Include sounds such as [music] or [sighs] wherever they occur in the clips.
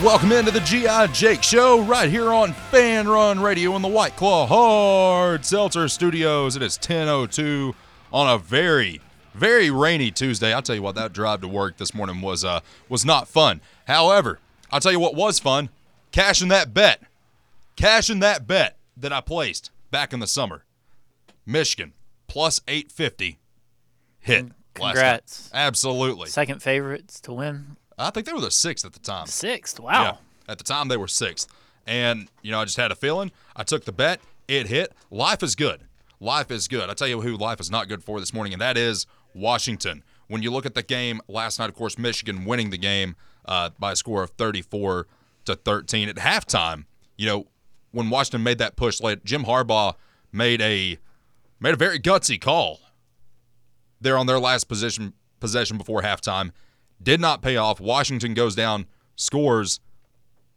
And welcome into the G.I. Jake Show right here on Fanrun Radio in the White Claw Hard Seltzer Studios. It is 10.02 on a very, very rainy Tuesday. I'll tell you what, that drive to work this morning was uh was not fun. However, I'll tell you what was fun, cashing that bet. Cashing that bet that I placed back in the summer. Michigan, plus 850. Hit. last. Congrats. Absolutely. Second favorites to win. I think they were the sixth at the time. Sixth. Yeah. Wow. At the time, they were sixth. And, you know, I just had a feeling. I took the bet. It hit. Life is good. Life is good. I tell you who life is not good for this morning, and that is Washington. When you look at the game last night, of course, Michigan winning the game uh, by a score of 34 to 13. At halftime, you know, when Washington made that push late, Jim Harbaugh made a made a very gutsy call there on their last position possession before halftime. Did not pay off. Washington goes down, scores,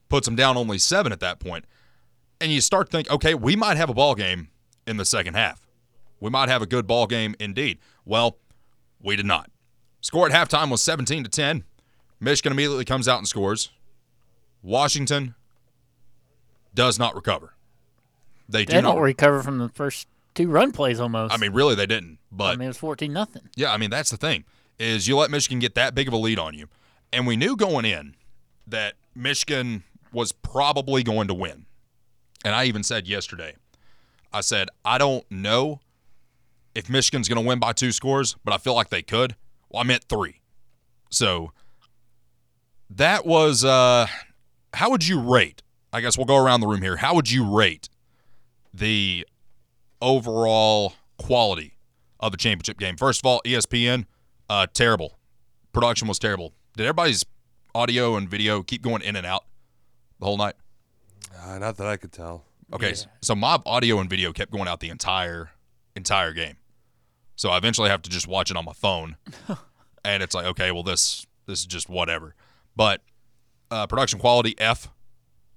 puts them down only seven at that point. And you start to think, okay, we might have a ball game in the second half. We might have a good ball game indeed. Well, we did not. Score at halftime was 17 to 10. Michigan immediately comes out and scores. Washington does not recover. They do They not. don't recover from the first two run plays almost. I mean, really, they didn't. But I mean, it was 14 nothing. Yeah, I mean that's the thing is you let Michigan get that big of a lead on you, and we knew going in that Michigan was probably going to win. And I even said yesterday, I said I don't know if Michigan's going to win by two scores, but I feel like they could. Well, I meant three. So that was uh, how would you rate? I guess we'll go around the room here. How would you rate the overall quality of the championship game. First of all, ESPN, uh, terrible. Production was terrible. Did everybody's audio and video keep going in and out the whole night? Uh, not that I could tell. Okay, Yeah. s- so my audio and video kept going out the entire entire game. So I eventually have to just watch it on my phone, [laughs] and it's like, okay, well this this is just whatever. But uh, production quality F.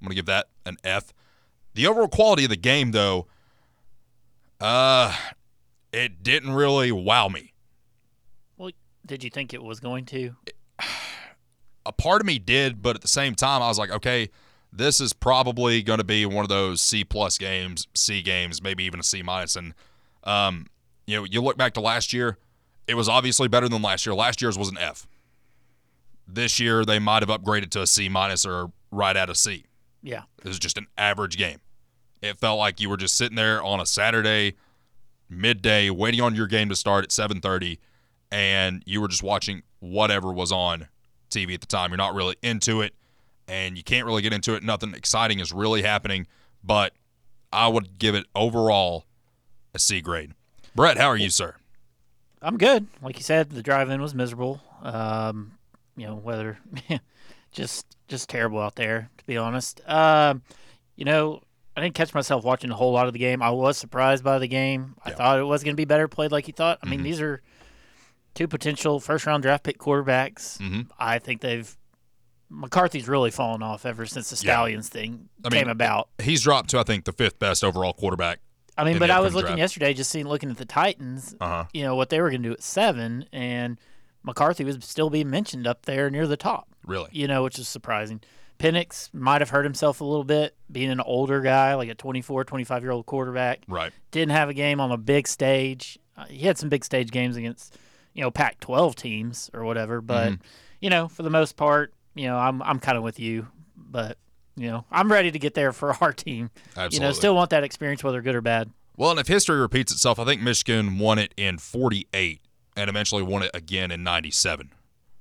I'm gonna give that an F. The overall quality of the game, though, uh, it didn't really wow me. Did you think it was going to? a part of me did, but at the same time, I was like, okay, this is probably going to be one of those C plus games, C games, maybe even a C minus. And um, you know, you look back to last year, it was obviously better than last year. Last year's was an F. This year, they might have upgraded to a C minus or right at a C. Yeah. this is just an average game. It felt like you were just sitting there on a Saturday midday waiting on your game to start at 7:30 and you were just watching whatever was on TV at the time. You're not really into it and you can't really get into it. Nothing exciting is really happening, but I would give it overall a C grade. Brett, how are you, sir? I'm good. Like you said, the drive-in was miserable. Um, you know, weather [laughs] just just terrible out there, to be honest. Um, you know, I didn't catch myself watching a whole lot of the game. I was surprised by the game. I Yeah. thought it was going to be better played like you thought. I mean, Mhm. these are two potential first-round draft pick quarterbacks. Mhm. I think they've McCarthy's really fallen off ever since the Yeah. Stalions thing I mean, came about. He's dropped to I think the fifth best overall quarterback. I mean, but I was looking draft. yesterday, just seeing looking at the Titans. Uh-huh. You know what they were going to do at seven, and McCarthy was still being mentioned up there near the top. Really? You know, which is surprising. Penix might have hurt himself a little bit, being an older guy, like a 24, 25 year old quarterback. Right. Didn't have a game on a big stage. Uh, he had some big stage games against, you know, Pac 12 teams or whatever. But, Mhm. you know, for the most part, you know, I'm, I'm kind of with you. But, you know, I'm ready to get there for our team. Absolutely. You know, still want that experience, whether good or bad. Well, and if history repeats itself, I think Michigan won it in 48 and eventually won it again in 97.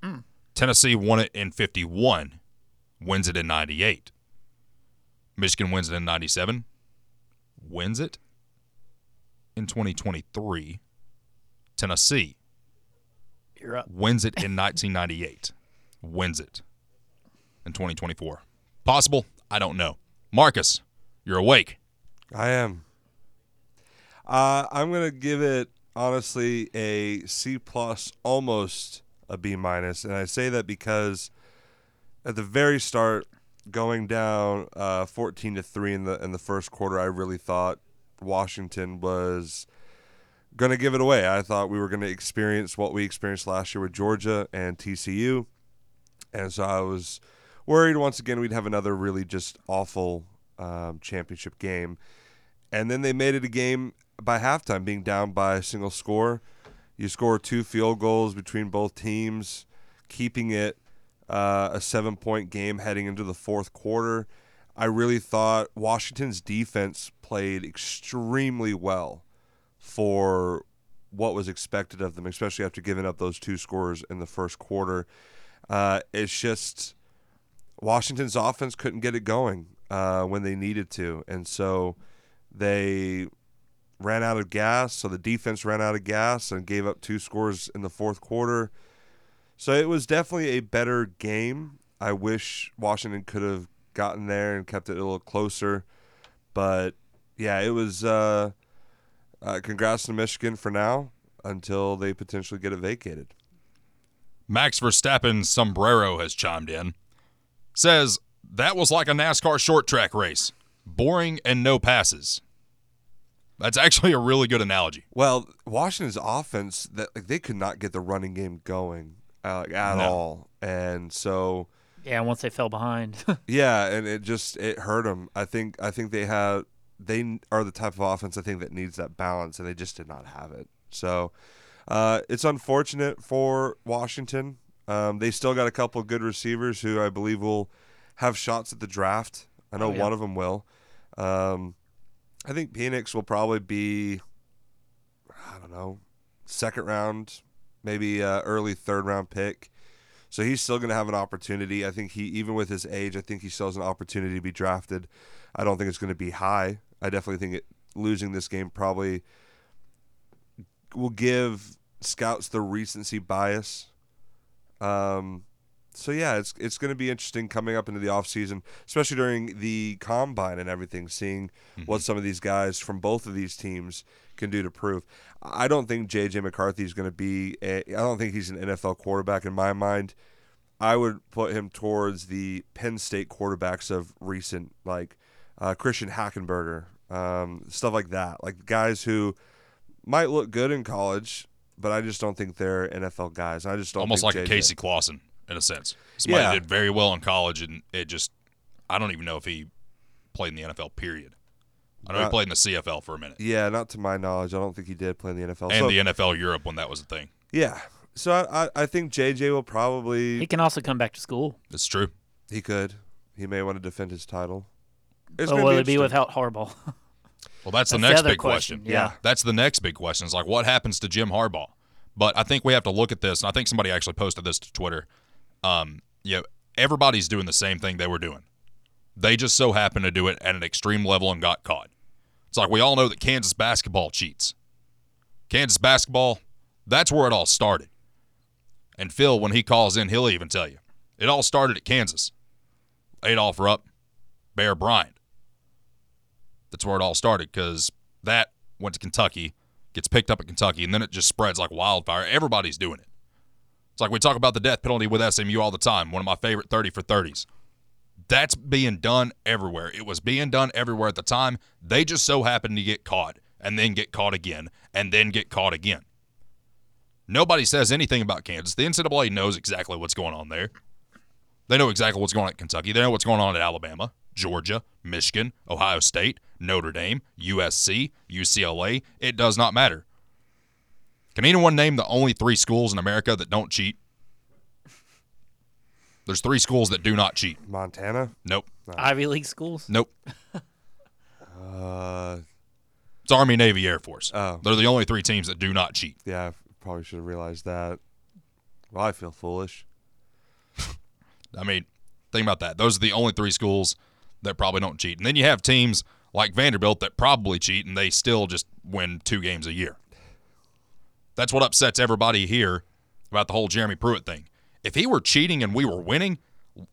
Mm. Tennessee won it in 51, wins it in 98. Michigan wins it in 97, wins it in 2023. Tennessee You're up. wins it in 1998, wins it in 2024. Possible? I don't know. Marcus, you're awake. I am. Uh, I'm gonna give it honestly a C plus, almost a B minus, and I say that because at the very start, going down uh, 14 to three in the in the first quarter, I really thought Washington was gonna give it away. I thought we were gonna experience what we experienced last year with Georgia and TCU, and so I was worried once again we'd have another really just awful um, championship game. And then they made it a game by halftime, being down by a single score. You score two field goals between both teams, keeping it uh, a seven point game heading into the fourth quarter. I really thought Washington's defense played extremely well for what was expected of them, especially after giving up those two scores in the first quarter. Uh, it's just Washington's offense couldn't get it going uh, when they needed to, and so they ran out of gas. So the defense ran out of gas and gave up two scores in the fourth quarter. So it was definitely a better game. I wish Washington could have gotten there and kept it a little closer, but yeah, it was. Uh, uh, congrats to Michigan for now until they potentially get it vacated. Max Verstappen's sombrero has chimed in. Says that was like a NASCAR short track race, boring and no passes. That's actually a really good analogy. Well, Washington's offense that like they could not get the running game going uh, at No. all, and so Yeah, once they fell behind. [laughs] yeah, and it just it hurt them. I think I think they have they are the type of offense I think that needs that balance, and they just did not have it. So uh, it's unfortunate for Washington. Um, they still got a couple of good receivers who I believe will have shots at the draft. I know Oh, yeah. one of them will. Um, I think Penix will probably be, I don't know, second round, maybe uh, early third round pick. So he's still going to have an opportunity. I think he, even with his age, I think he still has an opportunity to be drafted. I don't think it's going to be high. I definitely think it, losing this game probably will give scouts the recency bias. Um, so yeah, it's it's going to be interesting coming up into the offseason, especially during the combine and everything, seeing what some of these guys from both of these teams can do to prove. I don't think JJ McCarthy is going to be. A, I don't think he's an NFL quarterback in my mind. I would put him towards the Penn State quarterbacks of recent, like uh, Christian Hackenberger, um, stuff like that. Like guys who might look good in college, but I just don't think they're NFL guys. I just don't Almost like think a JJ Casey Clausen in a sense. Somebody Yeah. did very well in college, and it just I don't even know if he played in the NFL. Period. I know he Not- played in the CFL for a minute Yeah, not to my knowledge. I don't think he did play in the NFL. and so, the NFL Europe when that was a thing. yeah, so I, I, I think JJ will probably he can also come back to school. It's true. he could he may want to defend his title. It's But gonna will be it be without Harbaugh? [laughs] Well, that's the That's the next other big question, question. yeah. That's the next big question. Is like what happens to Jim Harbaugh? But I think we have to look at this, and I think somebody actually posted this to Twitter. Um, you know, everybody's doing the same thing they were doing. They just so happened to do it at an extreme level and got caught. It's like we all know that Kansas basketball cheats. Kansas basketball, that's where it all started. And Phil, when he calls in, he'll even tell you it all started at Kansas. Adolph Rupp, Bear Bryant. That's where it all started because that went to Kentucky, gets picked up at Kentucky, and then it just spreads like wildfire. Everybody's doing it. It's like we talk about the death penalty with SMU all the time, one of my favorite 30 for 30s. That's being done everywhere. It was being done everywhere at the time. They just so happened to get caught and then get caught again and then get caught again. Nobody says anything about Kansas. The NCAA knows exactly what's going on there. They know exactly what's going on at Kentucky. They know what's going on at Alabama, Georgia, Michigan, Ohio State, Notre Dame, USC, UCLA. It does not matter. Can anyone name the only three schools in America that don't cheat? There's three schools that do not cheat. Montana. Nope. Ivy League schools. Nope. [laughs] Uh, It's Army, Navy, Air Force. Oh. They're the only three teams that do not cheat. yeah, I probably should have realized that. Well, I feel foolish. [laughs] I mean, think about that. Those are the only three schools that probably don't cheat. And then you have teams like Vanderbilt that probably cheat and they still just win two games a year. That's what upsets everybody here about the whole Jeremy Pruitt thing. If he were cheating and we were winning,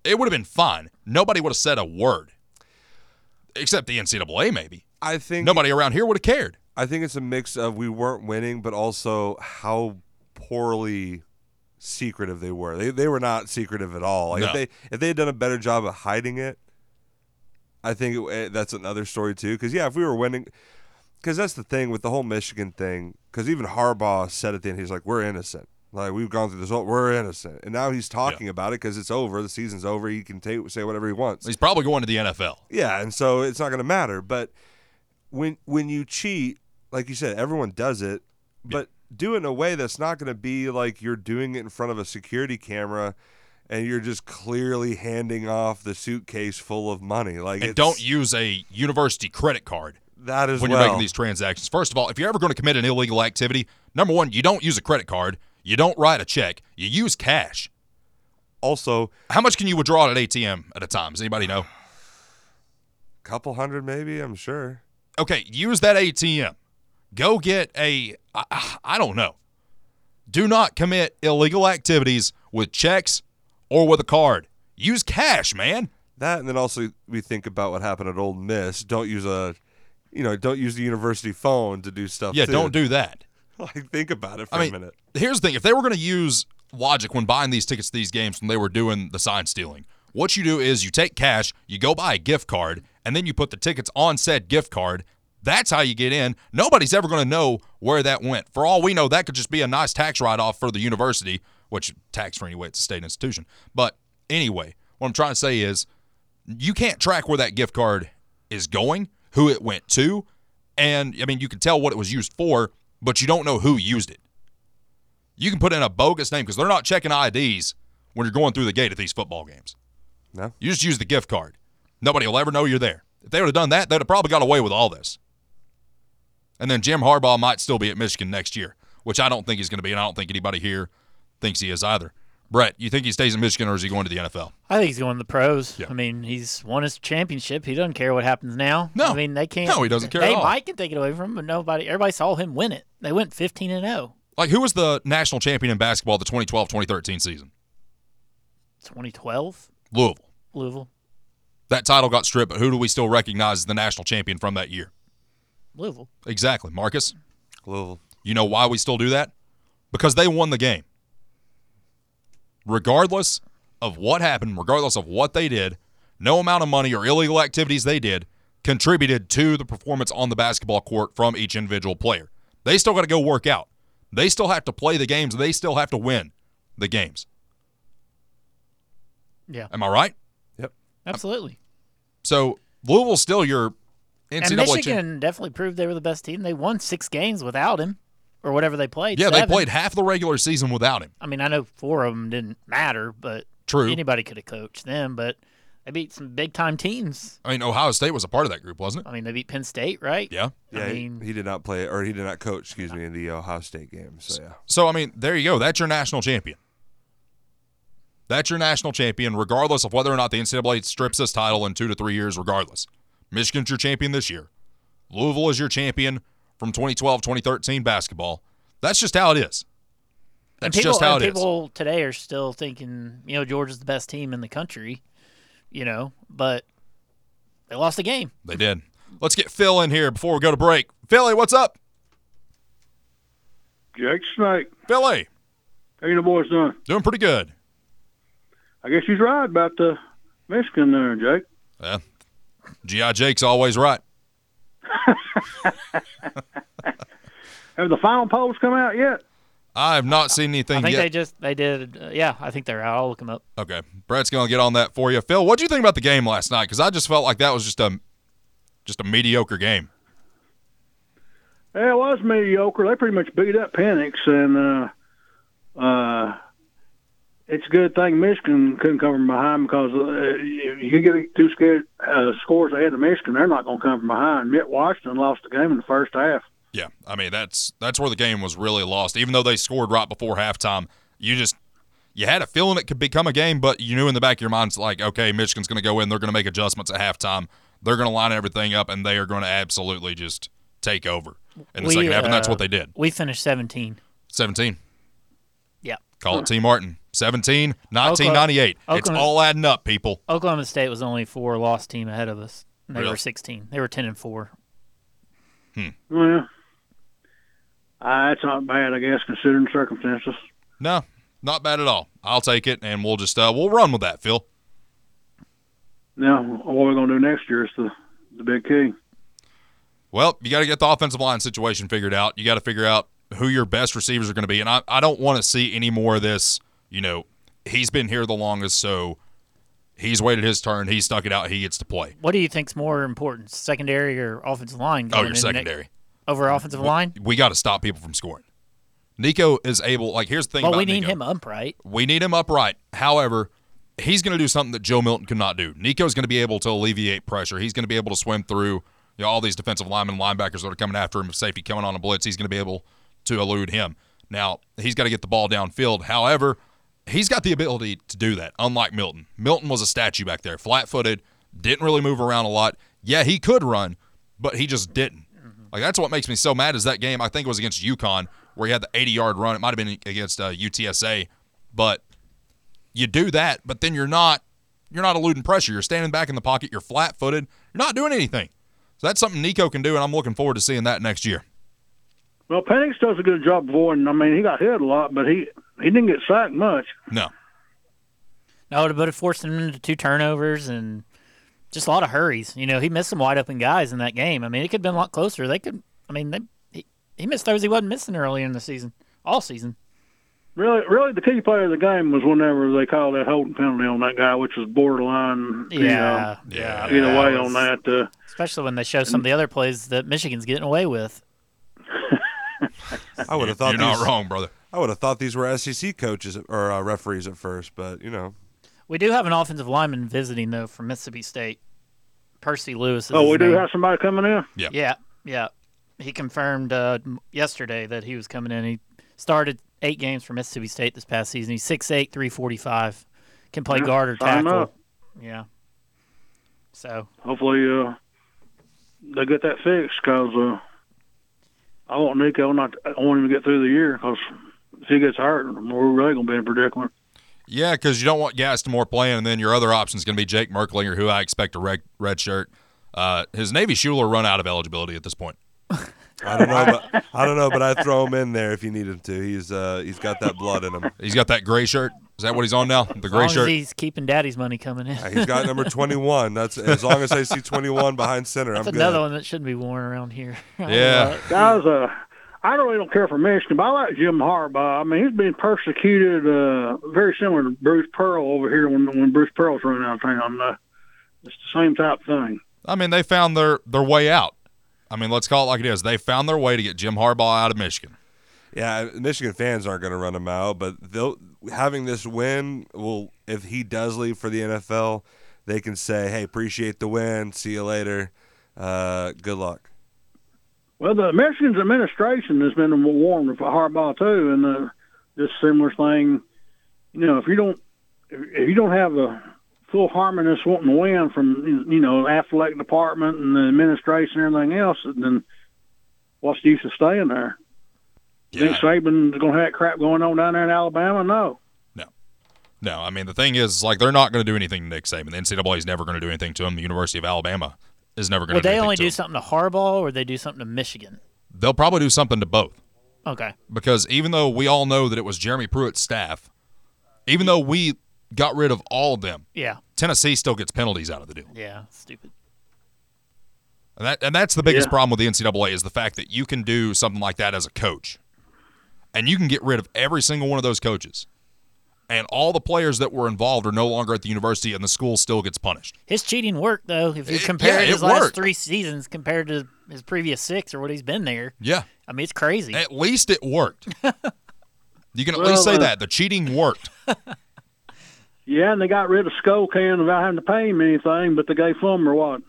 it would have been fine. Nobody would have said a word. Except the NCAA, maybe. I think Nobody around here would have cared. I think it's a mix of we weren't winning, but also how poorly secretive they were. They they were not secretive at all. Like if they if they had done a better job of hiding it, I think it, eh, that's another story too. Because yeah, if we were winning, because that's the thing with the whole Michigan thing. Because even Harbaugh said at the end, he's like, "We're innocent." Like we've gone through this. whole We're innocent, and now he's talking about it because it's over. The season's over. He can take say whatever he wants. He's probably going to the NFL. Yeah, and so it's not going to matter. But when when you cheat, like you said, everyone does it, but do it in a way that's not going to be like you're doing it in front of a security camera and you're just clearly handing off the suitcase full of money. Like And don't use a university credit card That is when well. you're making these transactions. First of all, if you're ever going to commit an illegal activity, number one, you don't use a credit card. You don't write a check. You use cash. also, How much can you withdraw at an ATM at a time? Does anybody know? [sighs] couple hundred maybe. I'm sure. Okay, use that ATM. Go get a. I, I don't know. Do not commit illegal activities with checks or with a card. Use cash, man. That and then also we think about what happened at Ole Miss. Don't use a, you know, don't use the university phone to do stuff. Yeah, too. don't do that. [laughs] Like think about it for I mean, a minute. here's the thing: if they were going to use logic when buying these tickets to these games when they were doing the sign stealing, what you do is you take cash, you go buy a gift card, and then you put the tickets on said gift card. That's how you get in. Nobody's ever going to know where that went. For all we know, that could just be a nice tax write-off for the university, which tax free anyway. It's a state institution. But anyway, what I'm trying to say is, you can't track where that gift card is going, who it went to, and I mean you can tell what it was used for, but you don't know who used it. You can put in a bogus name because they're not checking IDs when you're going through the gate at these football games. No. You just use the gift card. Nobody will ever know you're there. If they would have done that, they'd have probably got away with all this. And then Jim Harbaugh might still be at Michigan next year, which I don't think he's going to be, and I don't think anybody here thinks he is either. Brett, you think he stays in Michigan or is he going to the NFL? I think he's going to the pros. Yeah. I mean, he's won his championship. He doesn't care what happens now. No. I mean they can't. No, he doesn't care at They all. might can take it away from him, but nobody. Everybody saw him win it. They went 15 and oh. 0. Like, who was the national champion in basketball the 2012 2013 season? 2012 Louisville. Louisville. That title got stripped, but who do we still recognize as the national champion from that year? Louisville. Exactly. Marcus, Louisville. you know why we still do that? Because they won the game. Regardless of what happened, regardless of what they did, no amount of money or illegal activities they did contributed to the performance on the basketball court from each individual player. They still got to go work out. They still have to play the games. They still have to win the games. Yeah, Am I right? Yep. Absolutely. So Louisville's still your NCAA And champ- Michigan definitely proved they were the best team. They won six games without him, or whatever they played. Yeah, they played half the regular season without him. I mean, I know four of them didn't matter, but True. anybody could have coached them. But they beat some big time teams. I mean, Ohio State was a part of that group, wasn't it? I mean, they beat Penn State, right? Yeah. Yeah, I he- mean, he, did not play, or he did not coach. Excuse me, in the Ohio State game. So yeah, So, I mean, there you go. That's your national champion. That's your national champion, regardless of whether or not the NCAA strips this title in two to three years, regardless. Michigan's your champion this year. Louisville is your champion from 2012 2013 basketball. That's just how it is. and That's people, just how and it is. people today are still thinking, you know, Georgia's the best team in the country, you know, but they lost the game. They did. Let's get Phil in here before we go to break. Philly, what's up? Jake Snake. Philly, How you the boys doing? doing pretty good. I guess he's right about the Michigan there, Jake. Yeah. G.I. Jake's always right. [laughs] Have the final polls come out yet? I have not seen anything. I think yet. they just they did. Uh, yeah, I think they're out. I'll look them up. Okay, Brett's gonna get on that for you. Phil, what do you think about the game last night? Because I just felt like that was just a just a mediocre game. Yeah, it was mediocre. They pretty much beat up Penix, and uh, uh, it's a good thing Michigan couldn't come from behind because uh, if you get two scared uh, scores ahead of Michigan, they're not going to come from behind. Mitt Washington lost the game in the first half. Yeah, I mean that's that's where the game was really lost. Even though they scored right before halftime, you just you had a feeling it could become a game, but you knew in the back of your mind, it's like, okay, Michigan's going to go in, they're going to make adjustments at halftime, they're going to line everything up, and they are going to absolutely just take over in the We, second half, and that's uh, what they did. We finished 17. 17. Yeah. Call it T. Martin. 17, 1998. It's all adding up, people. Oklahoma State was only four lost team ahead of us. They Really? were 16. They were 10 and four. Hmm. Well, uh, that's not bad, I guess, considering circumstances. No, not bad at all. I'll take it, and we'll just uh, we'll run with that, Phil. Now, what we're going to do next year is the the big key. Well, you got to get the offensive line situation figured out. You got to figure out who your best receivers are going to be. And I, I don't want to see any more of this, you know, he's been here the longest, so he's waited his turn, he stuck it out, he gets to play. What do you think's more important, secondary or offensive line? Oh, your secondary. over offensive line. We got to stop people from scoring. Nico is able, like, here's the thing Well, we need Nico. him upright. We need him upright. However, he's going to do something that Joe Milton cannot do. Nico's going to be able to alleviate pressure. He's going to be able to swim through you know, all these defensive linemen, linebackers that are coming after him. If safety coming on a blitz, he's going to be able to elude him. Now, he's got to get the ball downfield. However, he's got the ability to do that, unlike Milton. Milton was a statue back there, flat footed, didn't really move around a lot. Yeah, he could run, but he just didn't. Like that's what makes me so mad is that game. I think it was against UConn where he had the 80 yard run. It might have been against uh, UTSA, but you do that, but then you're not you're not eluding pressure. You're standing back in the pocket. You're flat footed. You're not doing anything. So that's something Nico can do, and I'm looking forward to seeing that next year. Well, Penix does a good job avoiding. I mean, he got hit a lot, but he he didn't get sacked much. No, No, but it forced him into two turnovers and just a lot of hurries. You know, he missed some wide open guys in that game. I mean, it could have been a lot closer. They could. I mean, they he, he missed throws he wasn't missing earlier in the season, all season. Really, really, the key play of the game was whenever they called that holding penalty on that guy, which was borderline. you know, Yeah, Yeah. either that way was- on that. Uh, Especially when they show some of the other plays that Michigan's getting away with. [laughs] I would have thought you're these, not wrong, brother. I would have thought these were SEC coaches or uh, referees at first, but you know, We do have an offensive lineman visiting though from Mississippi State. Percy Lewis. Is oh, we do name. have somebody coming in. Yeah. Yeah, yeah. He confirmed uh, yesterday that he was coming in. He started eight games for Mississippi State this past season. He's 6'8", 345. Can play Yeah, guard or tackle. up. Yeah. So Hopefully, uh, they get that fixed because uh, I want Nico not. I want him to get through the year because if he gets hurt, we're really gonna be in a predicament. Yeah, because you don't want Gaston playing, and then your other option is going to be Jake Merklinger, who I expect a red, red shirt. Uh, his Navy Shuler run out of eligibility at this point. [laughs] I don't know, but I don't know, but I'd throw him in there if you needed to. He's uh, he's got that blood in him. He's got that gray shirt. Is that what he's on now? The as gray long as shirt. he's keeping Daddy's money coming in. Yeah, He's got number twenty one. That's as long as I see twenty one behind center, That's I'm another good. one that shouldn't be worn around here. [laughs] Yeah. Guys, uh, I really don't care for Michigan, but I like Jim Harbaugh. I mean, he's been persecuted, uh, very similar to Bruce Pearl over here when when Bruce Pearl's running out of town. Uh, it's the same type of thing. I mean, they found their their way out. I mean, let's call it like it is. They found their way to get Jim Harbaugh out of Michigan. Yeah, Michigan fans aren't going to run him out, but they'll having this win will if he does leave for the NFL, they can say, "Hey, appreciate the win. See you later. Uh, good luck." Well, the Michigan's administration has been warned with Harbaugh too, and uh, this similar thing. You know, if you don't, if you don't have a full harmony wanting to win from you know athletic department and the administration and everything else, then what's the use of staying there? Think Saban's going to have that crap going on down there in Alabama? No. No. No, I mean the thing is, like, they're not going to do anything to Nick Saban. The NCAA is never going to do anything to him. The University of Alabama is never going Would to. do they only to do him. something to Harbaugh or they do something to Michigan? They'll probably do something to both Okay. because even though we all know that it was Jeremy Pruitt's staff, even though we got rid of all of them, Yeah. Tennessee still gets penalties out of the deal. Yeah. Stupid. And that and that's the biggest Yeah. problem with the NCAA is the fact that you can do something like that as a coach, and you can get rid of every single one of those coaches, and all the players that were involved are no longer at the university, and the school still gets punished. His cheating worked though. If you It- compare yeah, his it last worked. three seasons compared to his previous six or what he's been there, Yeah, I mean it's crazy. at least it worked. [laughs] you can at Well, least say uh, that the cheating worked. [laughs] Yeah, and they got rid of Skullcan without having to pay him anything, but they gave Fulmer what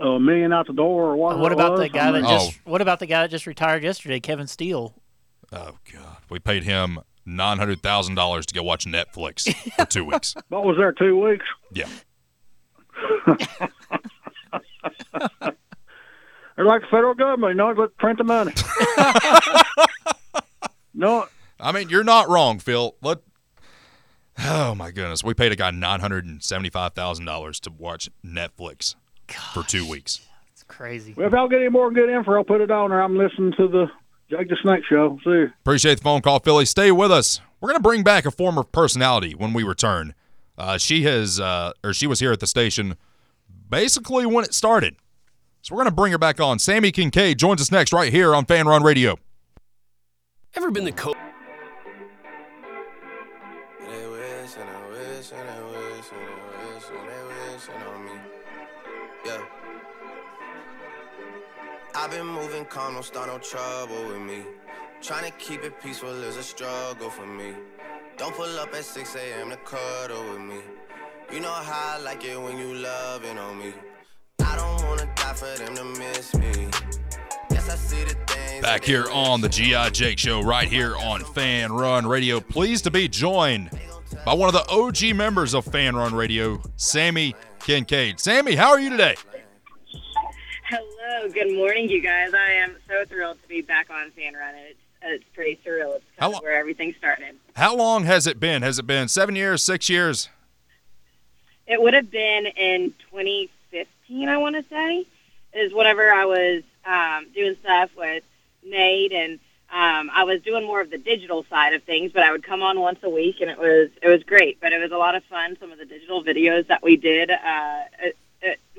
a million out the door or what? what about was? the guy I that mean, just? What about the guy that just retired yesterday, Kevin Steele? Oh God, we paid him nine hundred thousand dollars to go watch Netflix for two weeks. [laughs] What was there two weeks? Yeah, [laughs] They're like the federal government, you know, let's print the money. [laughs] no, I mean you're not wrong, Phil. Let Oh my goodness, we paid a guy nine hundred and seventy-five thousand dollars to watch Netflix for two weeks. It's crazy. well, if y'all get any more good info, I'll put it on there. I'm listening to the Jake the Snake show. See you. Appreciate the phone call, Philly. Stay with us. We're gonna bring back a former personality when we return. Uh, she has, uh, or she was here at the station, basically when it started. So we're gonna bring her back on. Sammi Kincaid joins us next right here on Fanrun Radio. Ever been the co- I've been moving calm, don't start no trouble with me. Trying to keep it peaceful is a struggle for me. Don't pull up at 6 a.m. to cuddle with me. You know how I like it when you loving on me. I don't wanna die for them to miss me. Yes, I see the things. Back here on the GI Jake Show, right here on Fanrun Radio. Pleased to be joined by one of the OG members of Fanrun Radio, Sammi Kincaid. Sammi, how are you today? Hello, good morning, you guys. I am so thrilled to be back on Fanrun. It's it's pretty surreal. It's How kind lo- of where everything started. How long has it been? Has it been seven years, six years? It would have been in 2015, I want to say, is whenever I was um, doing stuff with Nate, and um, I was doing more of the digital side of things. But I would come on once a week, and it was it was great. But it was a lot of fun. Some of the digital videos that we did. Uh,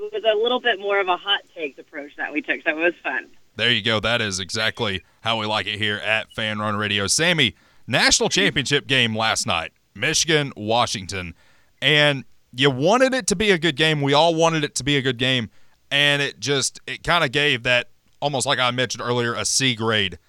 it, was a little bit more of a hot takes approach that we took, so it was fun. There you go. That is exactly how we like it here at Fanrun Radio. Sammi, national championship game last night, Michigan, Washington. And you wanted it to be a good game. We all wanted it to be a good game. And it just, it kind of gave that, almost like I mentioned earlier, a C grade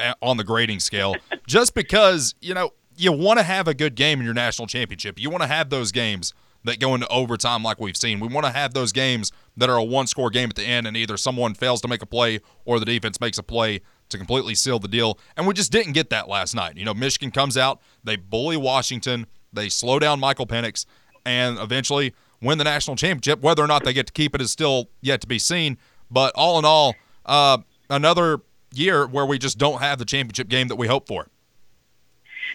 eh, on the grading scale. [laughs] just because, you know, you want to have a good game in your national championship. You want to have those games that go into overtime like we've seen. We want to have those games that are a one score game at the end and either someone fails to make a play or the defense makes a play to completely seal the deal. And we just didn't get that last night. You know, Michigan comes out, they bully Washington, they slow down Michael Penix, and eventually win the national championship. Whether or not they get to keep it is still yet to be seen. But all in all, uh, another year where we just don't have the championship game that we hope for.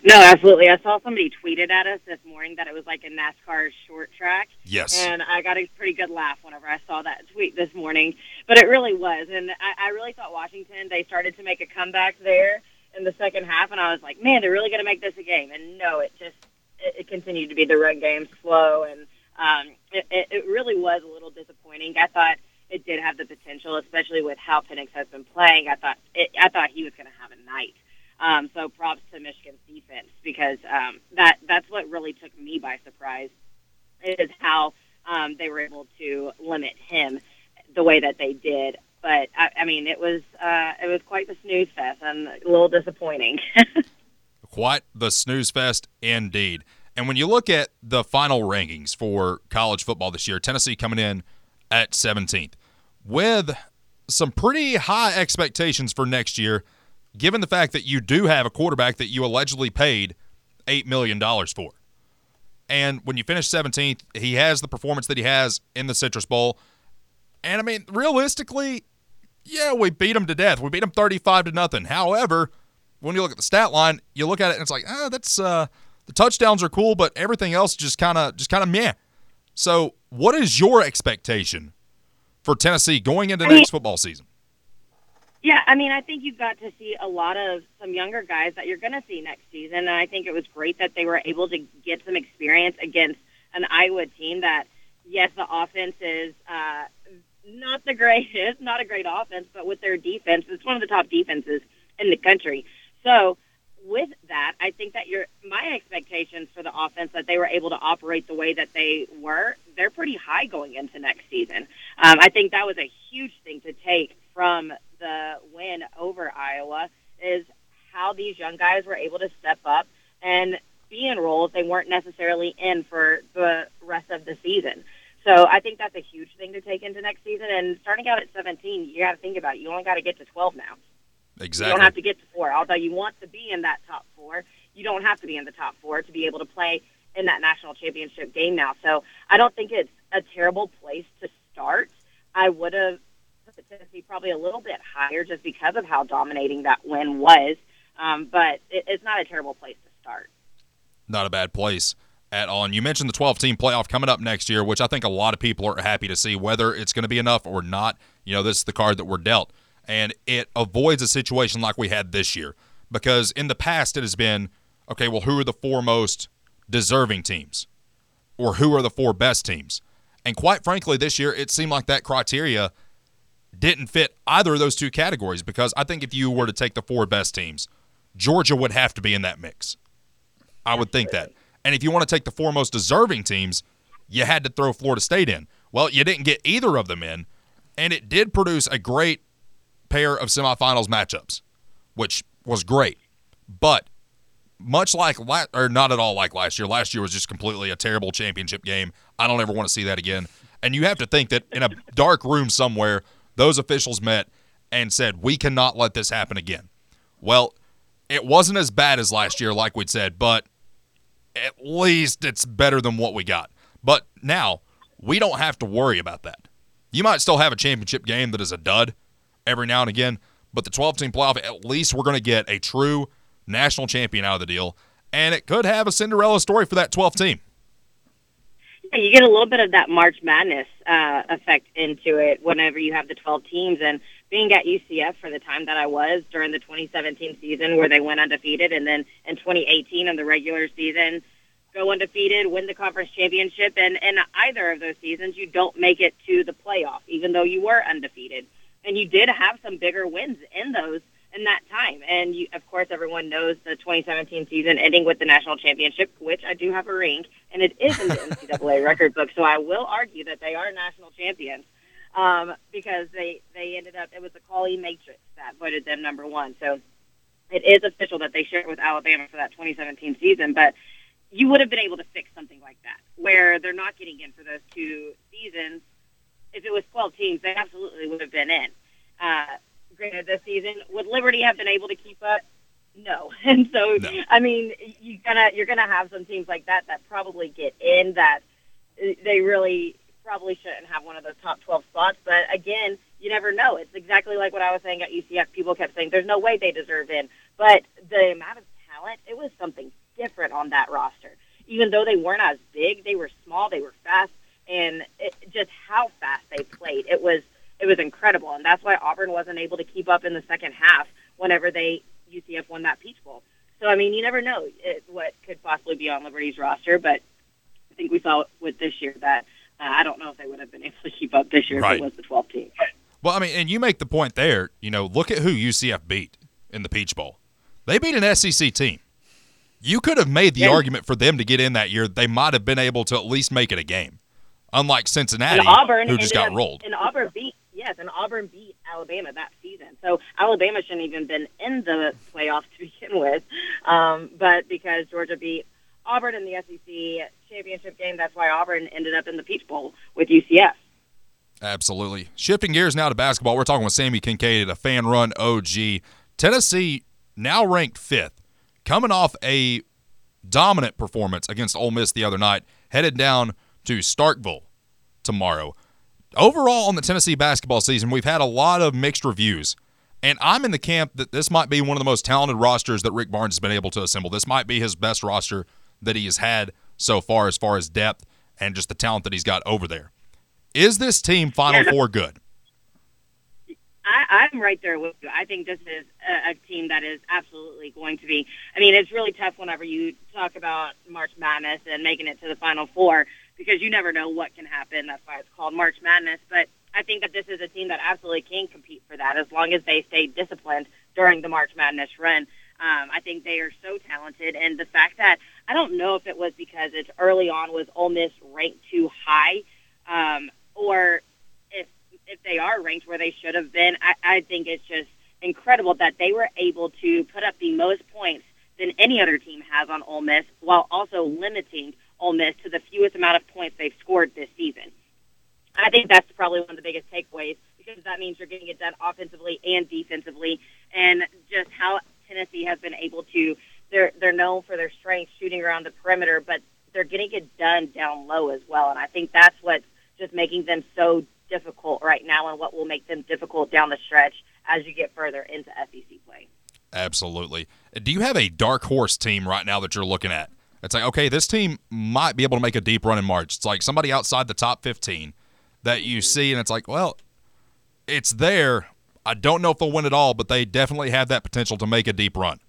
No, absolutely. I saw somebody tweeted at us this morning that it was like a NASCAR short track. Yes. And I got a pretty good laugh whenever I saw that tweet this morning. But it really was. And I, I really thought Washington, they started to make a comeback there in the second half. And I was like, man, they're really going to make this a game. And no, it just, it, it continued to be the run game slow. And um, it, it, it really was a little disappointing. I thought it did have the potential, especially with how Penix has been playing. I thought, it, I thought he was going to have a night. Um, so props to Michigan's defense because um, that that's what really took me by surprise is how um, they were able to limit him the way that they did. But I, I mean, it was uh, it was quite the snooze fest and a little disappointing. [laughs] Quite the snooze fest indeed. And when you look at the final rankings for college football this year, Tennessee coming in at 17th with some pretty high expectations for next year, given the fact that you do have a quarterback that you allegedly paid $8 million for. And when you finish 17th, he has the performance that he has in the Citrus Bowl. And I mean, realistically, yeah, we beat him to death. We beat him 35 to nothing. However, when you look at the stat line, you look at it and it's like, ah, that's uh, the touchdowns are cool, but everything else just kind of just kind of meh. So, what is your expectation for Tennessee going into next football season? Yeah, I mean, I think you've got to see a lot of some younger guys that you're going to see next season, and I think it was great that they were able to get some experience against an Iowa team that, yes, the offense is uh, not the [laughs] greatest, not a great offense, but with their defense, it's one of the top defenses in the country. So, with that, I think that your my expectations for the offense that they were able to operate the way that they were, they're pretty high going into next season. Um, I think that was a huge thing to take from the win over Iowa is how these young guys were able to step up and be in roles they weren't necessarily in for the rest of the season. So I think that's a huge thing to take into next season. And starting out at 17, you got to think about it. You only got to get to 12 now. Exactly. You don't have to get to four. Although you want to be in that top four, you don't have to be in the top four to be able to play in that national championship game now. So I don't think it's a terrible place to start. I would have the probably a little bit higher just because of how dominating that win was. Um, but it, it's not a terrible place to start. not a bad place at all. And you mentioned the 12 team playoff coming up next year, which I think a lot of people are happy to see, whether it's going to be enough or not. You know, this is the card that we're dealt. And it avoids a situation like we had this year because in the past it has been okay, well, who are the four most deserving teams or who are the four best teams? And quite frankly, this year it seemed like that criteria didn't fit either of those two categories because I think if you were to take the four best teams, Georgia would have to be in that mix. I would think that. And if you want to take the four most deserving teams, you had to throw Florida State in. Well, you didn't get either of them in, and it did produce a great pair of semifinals matchups, which was great. But much like la- or not at all like last year. Last year was just completely a terrible championship game. I don't ever want to see that again. And you have to think that in a dark room somewhere, those officials met and said, "We cannot let this happen again." Well, it wasn't as bad as last year, like we'd said, but at least it's better than what we got. But now we don't have to worry about that. You might still have a championship game that is a dud every now and again, but the 12 team playoff, at least we're going to get a true national champion out of the deal, and it could have a Cinderella story for that 12 team. You get a little bit of that March Madness uh, effect into it whenever you have the 12 teams. And being at UCF for the time that I was during the 2017 season, where they went undefeated, and then in 2018 in the regular season, go undefeated, win the conference championship, and in either of those seasons, you don't make it to the playoff, even though you were undefeated. And you did have some bigger wins in those in that time. And you, of course, everyone knows the 2017 season ending with the national championship, which I do have a ring, and it is in the NCAA [laughs] record book. So I will argue that they are national champions um, because they they ended up. It was the Colley Matrix that voted them number one. So it is official that they shared with Alabama for that 2017 season, but. You would have been able to fix something like that, where they're not getting in for those two seasons. If it was 12 teams, they absolutely would have been in. Uh, granted this season. Would Liberty have been able to keep up? No. [laughs] And so, No. I mean, you gonna you're gonna have some teams like that that probably get in that uh, they really probably shouldn't have one of those top 12 spots. But again, you never know. It's exactly like what I was saying at UCF. People kept saying there's no way they deserve in, but the amount of talent, it was something different on that roster. Even though they weren't as big, they were small, they were fast, and it, just how fast they played. It was it was incredible, and that's why Auburn wasn't able to keep up in the second half whenever they UCF won that Peach Bowl. So I mean, you never know it, what could possibly be on Liberty's roster, but I think we saw with this year that uh, I don't know if they would have been [laughs] able to keep up this year Right. if it was the 12 team. Well, I mean, and you make the point there. You know, look at who UCF beat in the Peach Bowl. They beat an SEC team. You could have made the Yeah. argument for them to get in that year. They might have been able to at least make it a game, unlike Cincinnati, Auburn who just got up- rolled. And Auburn beat yes, and Auburn beat Alabama that season. So Alabama shouldn't even been in the playoffs to begin with, um, but because Georgia beat Auburn in the SEC championship game, that's why Auburn ended up in the Peach Bowl with UCF. Absolutely. Shifting gears now to basketball, we're talking with Sammi Kincaid a fan run OG. Tennessee now ranked fifth, coming off a dominant performance against Ole Miss the other night, headed down to Starkville tomorrow. Overall, on the Tennessee basketball season, we've had a lot of mixed reviews. And I'm in the camp that this might be one of the most talented rosters that Rick Barnes has been able to assemble. This might be his best roster that he has had so far, as far as depth and just the talent that he's got over there. Is this team Final Four good? I, I'm right there with you. I think this is a, a team that is absolutely going to be. I mean, it's really tough whenever you talk about March Madness and making it to the Final Four because you never know what can happen. That's why it's called March Madness. But I think that this is a team that absolutely can compete for that as long as they stay disciplined during the March Madness run. Um, I think they are so talented, and the fact that I don't know if it was because it's early on was Ole Miss ranked too high, um, or if if they are ranked where they should have been. I, I think it's just incredible that they were able to put up the most points than any other team has on Ole Miss, while also limiting Ole Miss to the fewest amount of points they've scored this season. I think that's probably one of the biggest takeaways because that means you're getting it done offensively and defensively, and just how Tennessee has been able to. They're they're known for their strength shooting around the perimeter, but they're getting it done down low as well, and I think that's what's just making them so difficult right now, and what will make them difficult down the stretch as you get further into SEC play. Absolutely. Do you have a dark horse team right now that you're looking at? It's like, okay, this team might be able to make a deep run in March. It's like somebody outside the top 15 that you see, and it's like, well, it's there. I don't know if they'll win it all, but they definitely have that potential to make a deep run.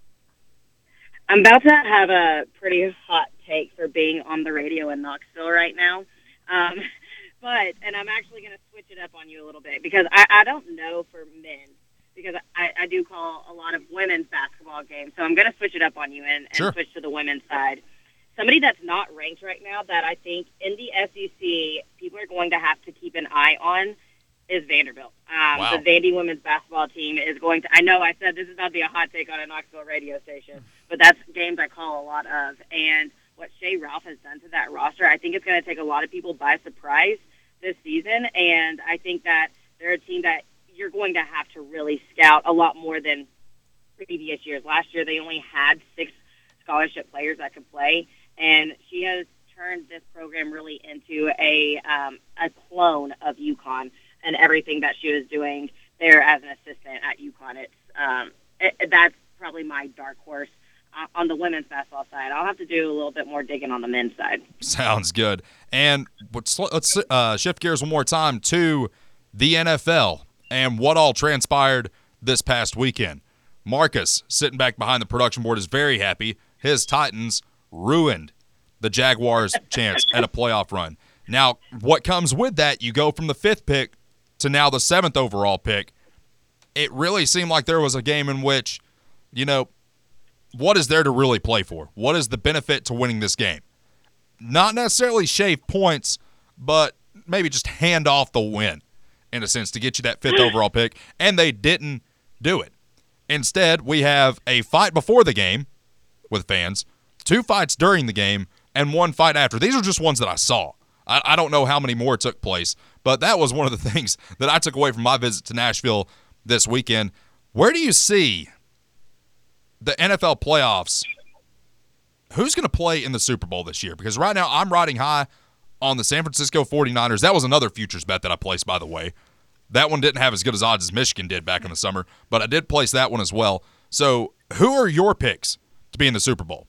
I'm about to have a pretty hot take for being on the radio in Knoxville right now. Um, [laughs] but, and I'm actually going to switch it up on you a little bit because I, I don't know for men because I, I do call a lot of women's basketball games. So I'm going to switch it up on you and, and Sure. switch to the women's side. Somebody that's not ranked right now that I think in the SEC people are going to have to keep an eye on is Vanderbilt. Um, Wow. The Vandy women's basketball team is going to. I know I said this is not be a hot take on a Knoxville radio station, but that's games I call a lot of. And what Shea Ralph has done to that roster, I think it's going to take a lot of people by surprise this season. And I think that they're a team that you're going to have to really scout a lot more than previous years. Last year, they only had six scholarship players that could play, and she has turned this program really into a um, a clone of UConn and everything that she was doing there as an assistant at UConn. It's um, it, that's probably my dark horse uh, on the women's basketball side. I'll have to do a little bit more digging on the men's side. Sounds good. And let's, let's uh, shift gears one more time to the NFL and what all transpired this past weekend. Marcus, sitting back behind the production board, is very happy. His Titans ruined the Jaguars' [laughs] chance at a playoff run. Now, what comes with that, you go from the fifth pick to now the seventh overall pick. It really seemed like there was a game in which, you know, what is there to really play for? What is the benefit to winning this game? not necessarily shave points, but maybe just hand off the win in a sense to get you that fifth [laughs] overall pick. And they didn't do it. Instead, we have a fight before the game with fans, two fights during the game, and one fight after. These are just ones that I saw. I, I don't know how many more took place, but that was one of the [laughs] things that I took away from my visit to Nashville this weekend. Where do you see the NFL playoffs who's going to play in the Super Bowl this year? Because right now I'm riding high on the San Francisco 49ers. That was another futures bet that I placed, by the way. That one didn't have as good as odds as Michigan did back in the summer, but I did place that one as well. So, who are your picks to be in the Super Bowl?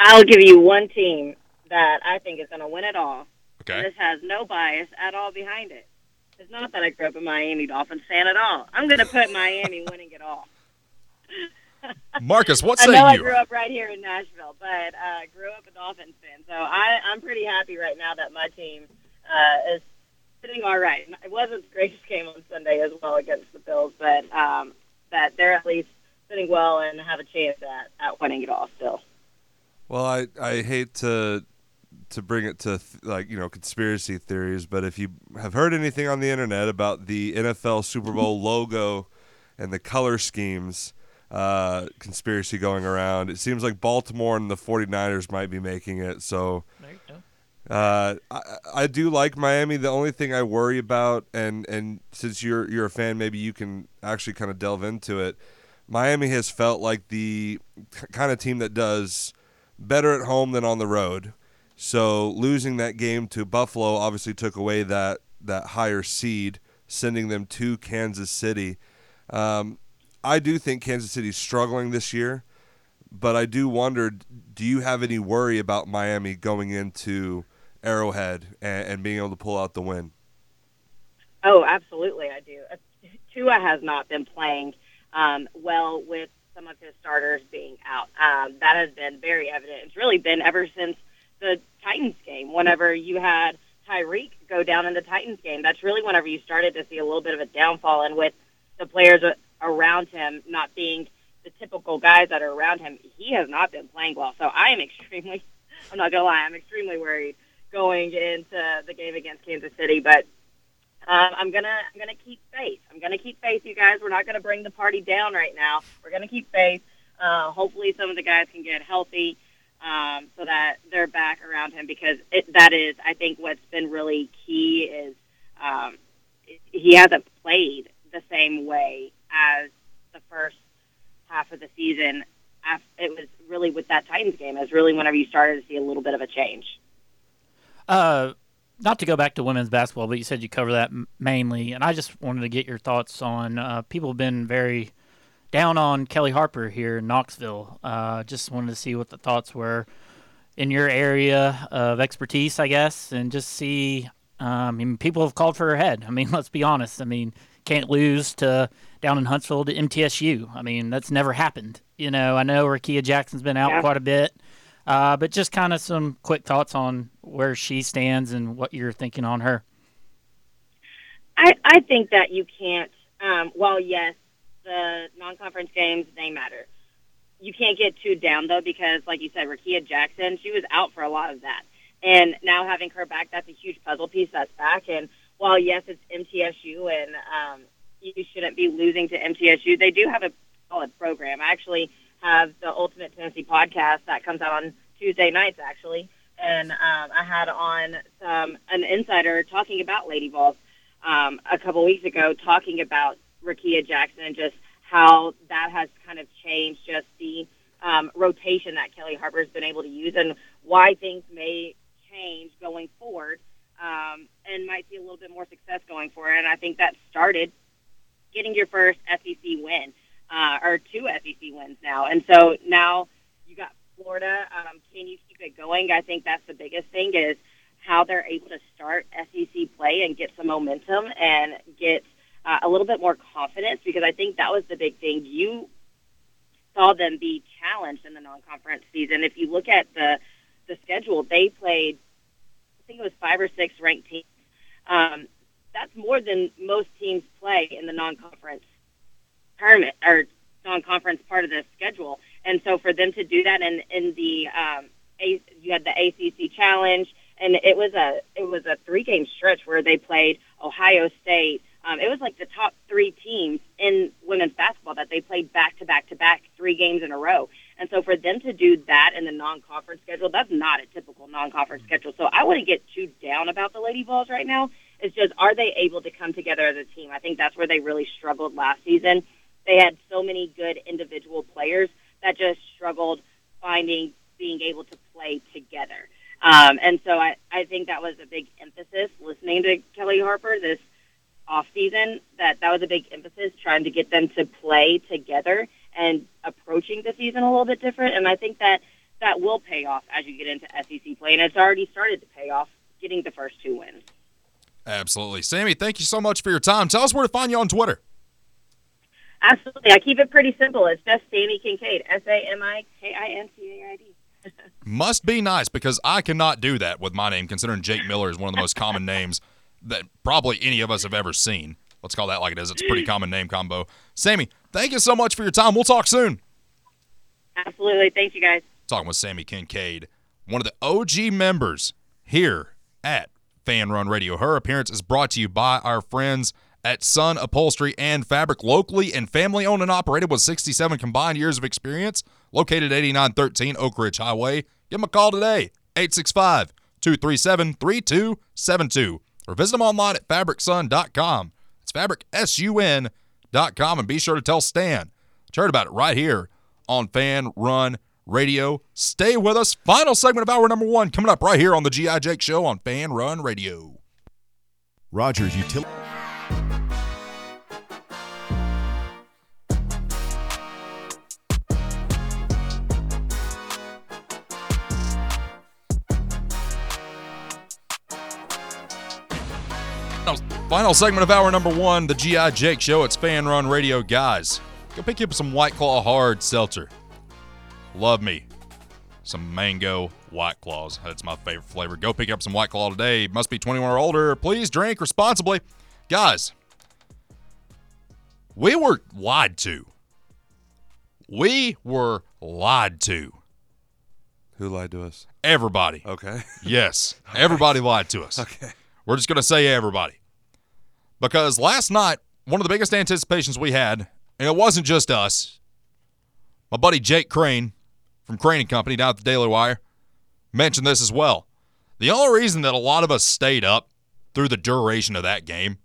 I'll give you one team that I think is going to win it all. Okay. And this has no bias at all behind it. It's not that I grew up a Miami Dolphins fan at all. I'm going to put Miami [laughs] winning it all. [laughs] Marcus, what I say know I you? grew up right here in Nashville, but uh, grew up a Dolphins fan. So I, I'm pretty happy right now that my team uh, is sitting all right. It wasn't the greatest game on Sunday as well against the Bills, but um, that they're at least sitting well and have a chance at, at winning it all still. Well, I, I hate to to bring it to th- like you know conspiracy theories, but if you have heard anything on the internet about the NFL Super Bowl logo and the color schemes uh, conspiracy going around, it seems like Baltimore and the 49ers might be making it. So There you go. uh, I, I do like Miami. The only thing I worry about, and and since you're you're a fan, maybe you can actually kind of delve into it. Miami has felt like the kind of team that does better at home than on the road. So losing that game to Buffalo obviously took away that that higher seed, sending them to Kansas City. Um, I do think Kansas City's struggling this year, but I do wonder: Do you have any worry about Miami going into Arrowhead and, and being able to pull out the win? Oh, absolutely, I do. Uh, Tua has not been playing um, well with some of his starters being out. Um, that has been very evident. It's really been ever since the Titans game. Whenever you had Tyreek go down in the Titans game, that's really whenever you started to see a little bit of a downfall. And with the players around him not being the typical guys that are around him, he has not been playing well. So I am [laughs] extremely, I'm not gonna lie, I'm extremely worried going into the game against Kansas City. But um, I'm gonna I'm gonna keep faith. I'm gonna keep faith, you guys. We're not gonna bring the party down right now. We're gonna keep faith. Uh, hopefully, some of the guys can get healthy um, so that they're back around him because it, that is, I think, what's been really key is um, he hasn't played the same way as the first half of the season. It was really with that Titans game. Was really whenever you started to see a little bit of a change. Uh, not to go back to women's basketball, but you said you cover that mainly, and I just wanted to get your thoughts on. Uh, people have been very down on Kellie Harper here in Knoxville. Uh, just wanted to see what the thoughts were in your area of expertise, I guess, and just see. Um, I mean, people have called for her head. I mean, [laughs] let's be honest. I mean, can't lose to down in Huntsville to MTSU. I mean, that's never happened. You know, I know Rickea Jackson's been out Yeah. quite a bit. Uh, but just kind of some quick thoughts on where she stands and what you're thinking on her. I, I think that you can't um, while yes, the non-conference games they matter. You can't get too down though because, like you said, Rickea Jackson, she was out for a lot of that, and now having her back, that's a huge puzzle piece that's back. And while yes, it's MTSU, and um, you shouldn't be losing to MTSU, they do have a solid program. I actually have the Ultimate Tennessee podcast that comes out on Tuesday nights, actually, and um, I had on some an insider talking about Lady Vols um, a couple weeks ago, talking about Rickea Jackson and just how that has kind of changed just the um, rotation that Kellie Harper's been able to use and why things may change going forward um, and might see a little bit more success going forward. And I think that started getting your first SEC win uh, or two SEC wins now. And so now you got Florida. Um, can you keep it going? I think that's the biggest thing is how they're able to start SEC play and get some momentum and get uh, a little bit more confidence because I think that was the big thing. You saw them be challenged in the non-conference season. If you look at the the schedule, they played, I think it was five or six ranked teams. Um, that's more than most teams play in the non-conference tournament or non-conference part of the schedule. And so for them to do that, and in the um, a, you had the ACC Challenge, and it was a it was a three game stretch where they played Ohio State. Um, it was like the top three teams in women's basketball that they played back to back to back three games in a row. And so for them to do that in the non-conference schedule, that's not a typical non-conference schedule. So I wouldn't get too down about the Lady Vols right now. It's just are they able to come together as a team? I think that's where they really struggled last season. They had so many good individual players that just struggled finding being able to play together. Um, and so I, I think that was a big emphasis listening to Kellie Harper this off season that that was a big emphasis trying to get them to play together and approaching the season a little bit different. And I think that that will pay off as you get into SEC play, and it's already started to pay off getting the first two wins. Absolutely. Sammi, thank you so much for your time. Tell us where to find you on Twitter. Absolutely. I keep it pretty simple. It's just Sammi Kincaid, S A M I K I N C A I D. [laughs] Must be nice because I cannot do that with my name, considering Jake Miller is one of the most common names that probably any of us have ever seen. Let's call that like it is. It's a pretty common name combo. Sammi, thank you so much for your time. We'll talk soon. Absolutely. Thank you guys. Talking with Sammi Kincaid, one of the OG members here at Fanrun Radio. Her appearance is brought to you by our friends at Sun Upholstery and Fabric, locally and family owned and operated with 67 combined years of experience. Located 8913 Oak Ridge Highway. Give them a call today, 865 237 3272. Or visit them online at fabricsun.com. It's fabricsun.com. And be sure to tell Stan. Heard about it right here on Fanrun Radio. Stay with us. Final segment of hour number one coming up right here on the G.I. Jake Show on Fanrun Radio. Rogers Utility. Final segment of hour number one, the G.I. Jake Show. It's Fanrun Radio. Guys, go pick up some White Claw Hard Seltzer. Love me. Some mango White Claws. That's my favorite flavor. Go pick up some White Claw today. Must be 21 or older. Please drink responsibly. Guys, we were lied to. We were lied to. Who lied to us? Everybody. Okay. Yes. [laughs] Everybody lied to us. Okay. We're just going to say everybody. Because last night, one of the biggest anticipations we had, and it wasn't just us, my buddy Jake Crane from Crane and Company down at the Daily Wire mentioned this as well. The only reason that a lot of us stayed up through the duration of that game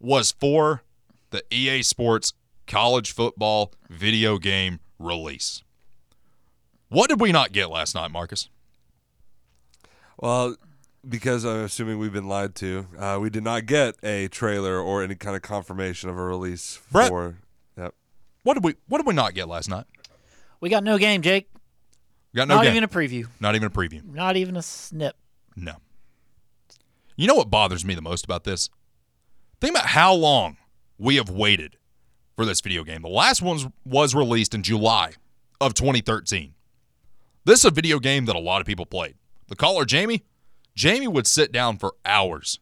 was for the EA Sports college football video game release. What did we not get last night, Marcus? Well, because I'm assuming we've been lied to, uh, we did not get a trailer or any kind of confirmation of a release Brett? for. Yep. What did we what did we not get last night? We got no game, Jake. We got no Not game. even a preview. not even a preview. Not even a snip. No. You know what bothers me the most about this? Think about how long we have waited for this video game. The last one was released in July of 2013. This is a video game that a lot of people played. The caller, Jamie, Jamie would sit down for hours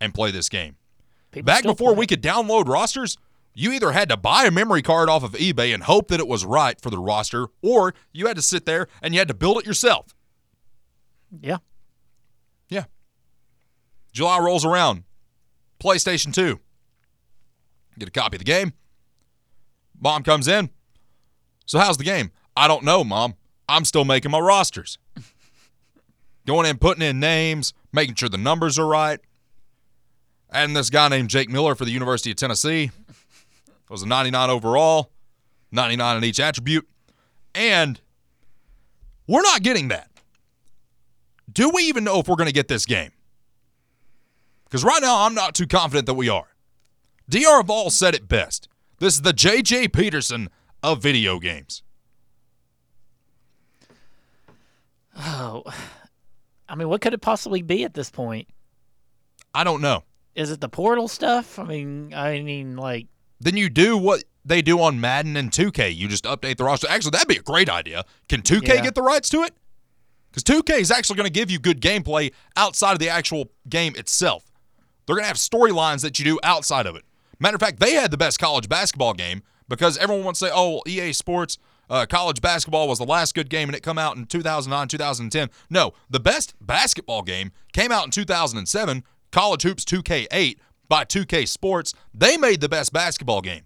and play this game. People Back before play we could download rosters, you either had to buy a memory card off of eBay and hope that it was right for the roster, or you had to sit there and you had to build it yourself. Yeah. Yeah. July rolls around. PlayStation 2. Get a copy of the game. Mom comes in. So, how's the game? I don't know, Mom. I'm still making my rosters. [laughs] Going in, putting in names, making sure the numbers are right. And this guy named Jake Miller for the University of Tennessee was a 99 overall, 99 in each attribute. And we're not getting that. Do we even know if we're going to get this game? Because right now, I'm not too confident that we are. DR Vol said it best. This is the J.J. Peterson of video games. Oh, I mean, what could it possibly be at this point? I don't know. Is it the portal stuff? I mean, I mean, like, Then you do what they do on Madden and 2K. You just update the roster. Actually, that'd be a great idea. Can 2K Yeah. get the rights to it? Because 2K is actually going to give you good gameplay outside of the actual game itself. They're going to have storylines that you do outside of it. Matter of fact, they had the best college basketball game because everyone wants to say, oh, EA Sports uh, college basketball was the last good game and it come out in 2009, 2010. No, the best basketball game came out in 2007, College Hoops 2K8 by 2K Sports. They made the best basketball game.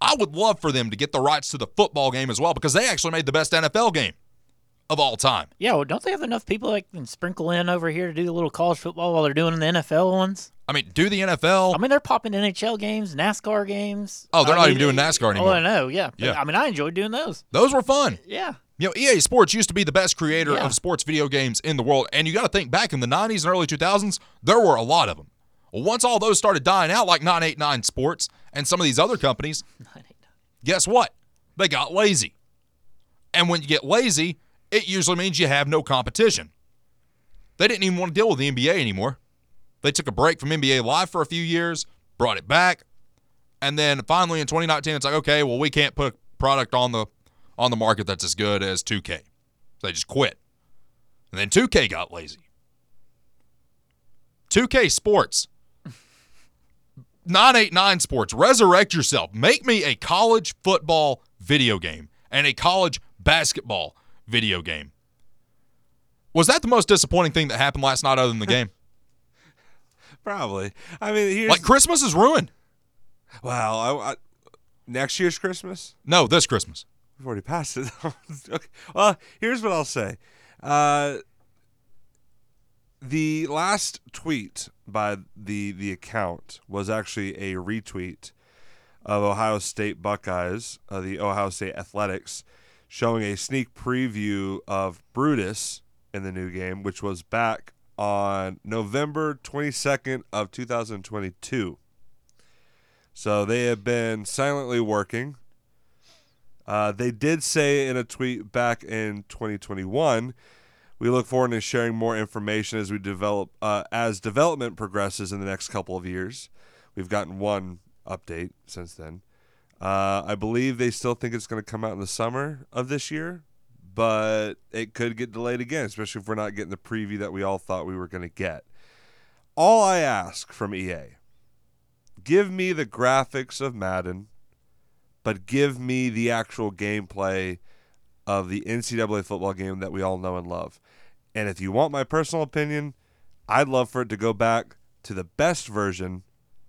I would love for them to get the rights to the football game as well because they actually made the best NFL game of all time. yeah, well, don't they have enough people that can sprinkle in over here to do a little college football while they're doing the NFL ones? I mean, do the NFL. I mean, they're popping NHL games, NASCAR games. Oh, they're I not mean, even doing NASCAR anymore. Oh. I know. Yeah. Yeah. I mean, I enjoyed doing those. Those were fun. Yeah. You know, EA Sports used to be the best creator Yeah. of sports video games in the world. And you got to think back in the 90s and early 2000s, there were a lot of them. Well, once all those started dying out, like 989 Sports and some of these other companies, [laughs] guess what? They got lazy. And when you get lazy, it usually means you have no competition. They didn't even want to deal with the NBA anymore. They took a break from NBA Live for a few years, brought it back, and then finally in 2019, it's like, okay, well, we can't put a product on the on the market that's as good as 2K. So they just quit. And then 2K got lazy. 2K Sports. 989 Sports. Resurrect yourself. Make me a college football video game and a college basketball video game. Was that the most disappointing thing that happened last night other than the game? Probably. I mean, here's like Christmas is ruined. Well, I, I, next year's Christmas. No, this Christmas. We've already passed it. [laughs] okay. Well, here's what I'll say. Uh, the last tweet by the the account was actually a retweet of Ohio State Buckeyes, uh, the Ohio State Athletics, showing a sneak preview of Brutus in the new game, which was back on November 22nd of 2022. So they have been silently working. Uh, they did say in a tweet back in 2021, we look forward to sharing more information as we develop uh, as development progresses in the next couple of years. We've gotten one update since then. Uh, I believe they still think it's going to come out in the summer of this year, but it could get delayed again, especially if we're not getting the preview that we all thought we were going to get. All I ask from EA, give me the graphics of Madden but give me the actual gameplay of the NCAA football game that we all know and love. And if you want my personal opinion, I'd love for it to go back to the best version,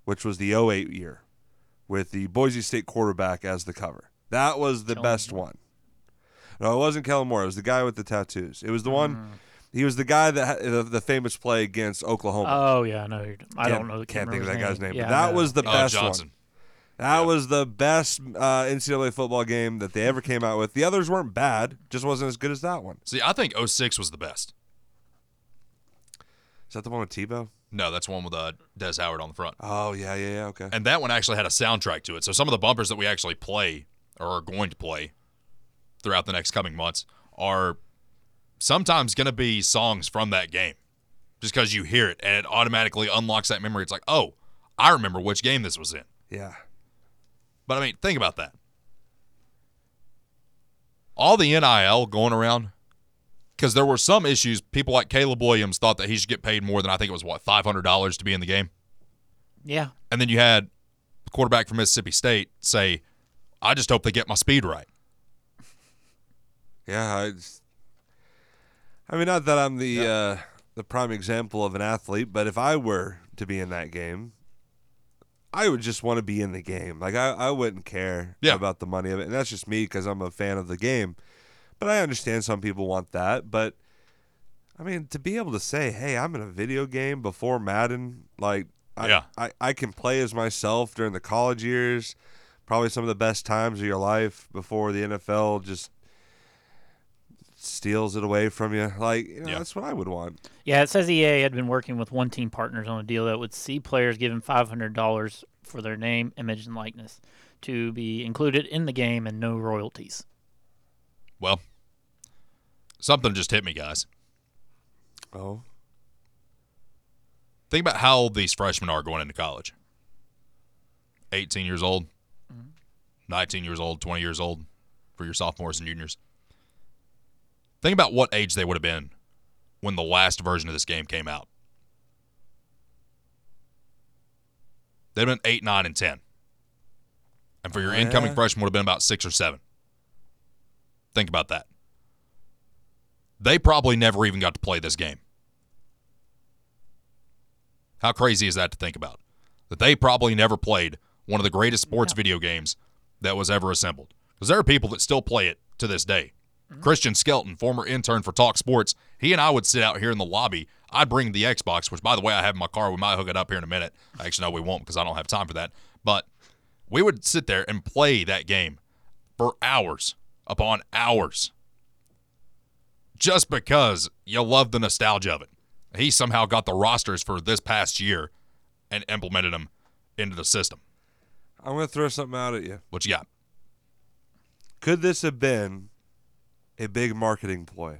which was the 08 year, with the Boise State quarterback as the cover. That was the Kellen best one. No, it wasn't Kellen Moore. It was the guy with the tattoos. It was the one. He was the guy that had the, the famous play against Oklahoma. Oh yeah, I know. I Can't- don't know. Can't think of that remember guy's name. Yeah, but that know. was the Oh, best Johnson. one. That was the best uh, NCAA football game that they ever came out with. The others weren't bad, just wasn't as good as that one. See, I think 06 was the best. Is that the one with Tebow? No, that's one with uh, Des Howard on the front. Oh yeah, yeah, yeah. Okay. And that one actually had a soundtrack to it. So some of the bumpers that we actually play or are going to play throughout the next coming months are sometimes going to be songs from that game. Just because you hear it and it automatically unlocks that memory. It's like, oh, I remember which game this was in. Yeah. But I mean, think about that. All the NIL going around, because there were some issues. People like Caleb Williams thought that he should get paid more than I think it was what five hundred dollars to be in the game. Yeah. And then you had the quarterback from Mississippi State say, I just hope they get my speed right. Yeah, I, just, I mean, not that I'm the uh, the prime example of an athlete, but if I were to be in that game, I would just want to be in the game. Like I, I wouldn't care Yeah. about the money of it, and that's just me because I'm a fan of the game. But I understand some people want that. But I mean, to be able to say, "Hey, I'm in a video game before Madden," like I, Yeah. I, I can play as myself during the college years, probably some of the best times of your life before the NFL just steals it away from you. Like, you know, Yeah. that's what I would want. Yeah, it says EA had been working with one team partners on a deal that would see players given $500 for their name, image, and likeness to be included in the game and no royalties. Well, something just hit me, guys. Oh, Think about how old these freshmen are going into college 18 years old, mm-hmm. 19 years old, 20 years old for your sophomores and juniors. Think about what age they would have been when the last version of this game came out. They'd have been 8, 9, and 10. And for your Oh, incoming yeah. freshman would have been about 6 or 7. Think about that. They probably never even got to play this game. How crazy is that to think about? That they probably never played one of the greatest sports video games that was ever assembled. Because there are people that still play it to this day. Mm-hmm. Christian Skelton, former intern for Talk Sports, he and I would sit out here in the lobby. I'd bring the Xbox, which, by the way, I have in my car. We might hook it up here in a minute. Actually, no, we won't because I don't have time for that. But we would sit there and play that game for hours upon hours just because you love the nostalgia of it. He somehow got the rosters for this past year and implemented them into the system. I'm gonna throw something out at you. What you got? Could this have been a big marketing ploy?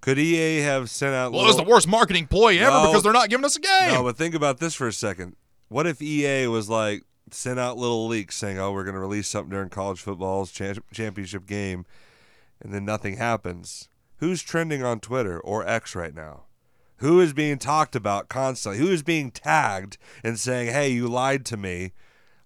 Could EA have sent out? Well, it was the worst marketing ploy ever No. because they're not giving us a game. No, but think about this for a second. What if EA was like sent out little leaks saying, "Oh, we're going to release something during college football's cha- championship game," and then nothing happens? Who's trending on Twitter or X right now? Who is being talked about constantly? Who is being tagged and saying, "Hey, you lied to me,"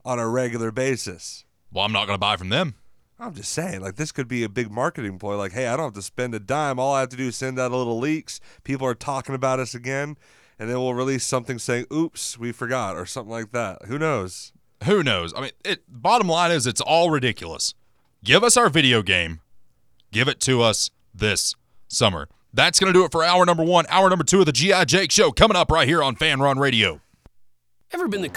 on a regular basis? well, I'm not going to buy from them. I'm just saying, like this could be a big marketing ploy. Like, hey, I don't have to spend a dime. All I have to do is send out a little leaks. People are talking about us again, and then we'll release something saying, "Oops, we forgot," or something like that. Who knows? Who knows? I mean, it. Bottom line is, it's all ridiculous. Give us our video game. Give it to us this summer. That's going to do it for hour number one. Hour number two of the GI Jake Show coming up right here on Fanrun Radio. Ever been the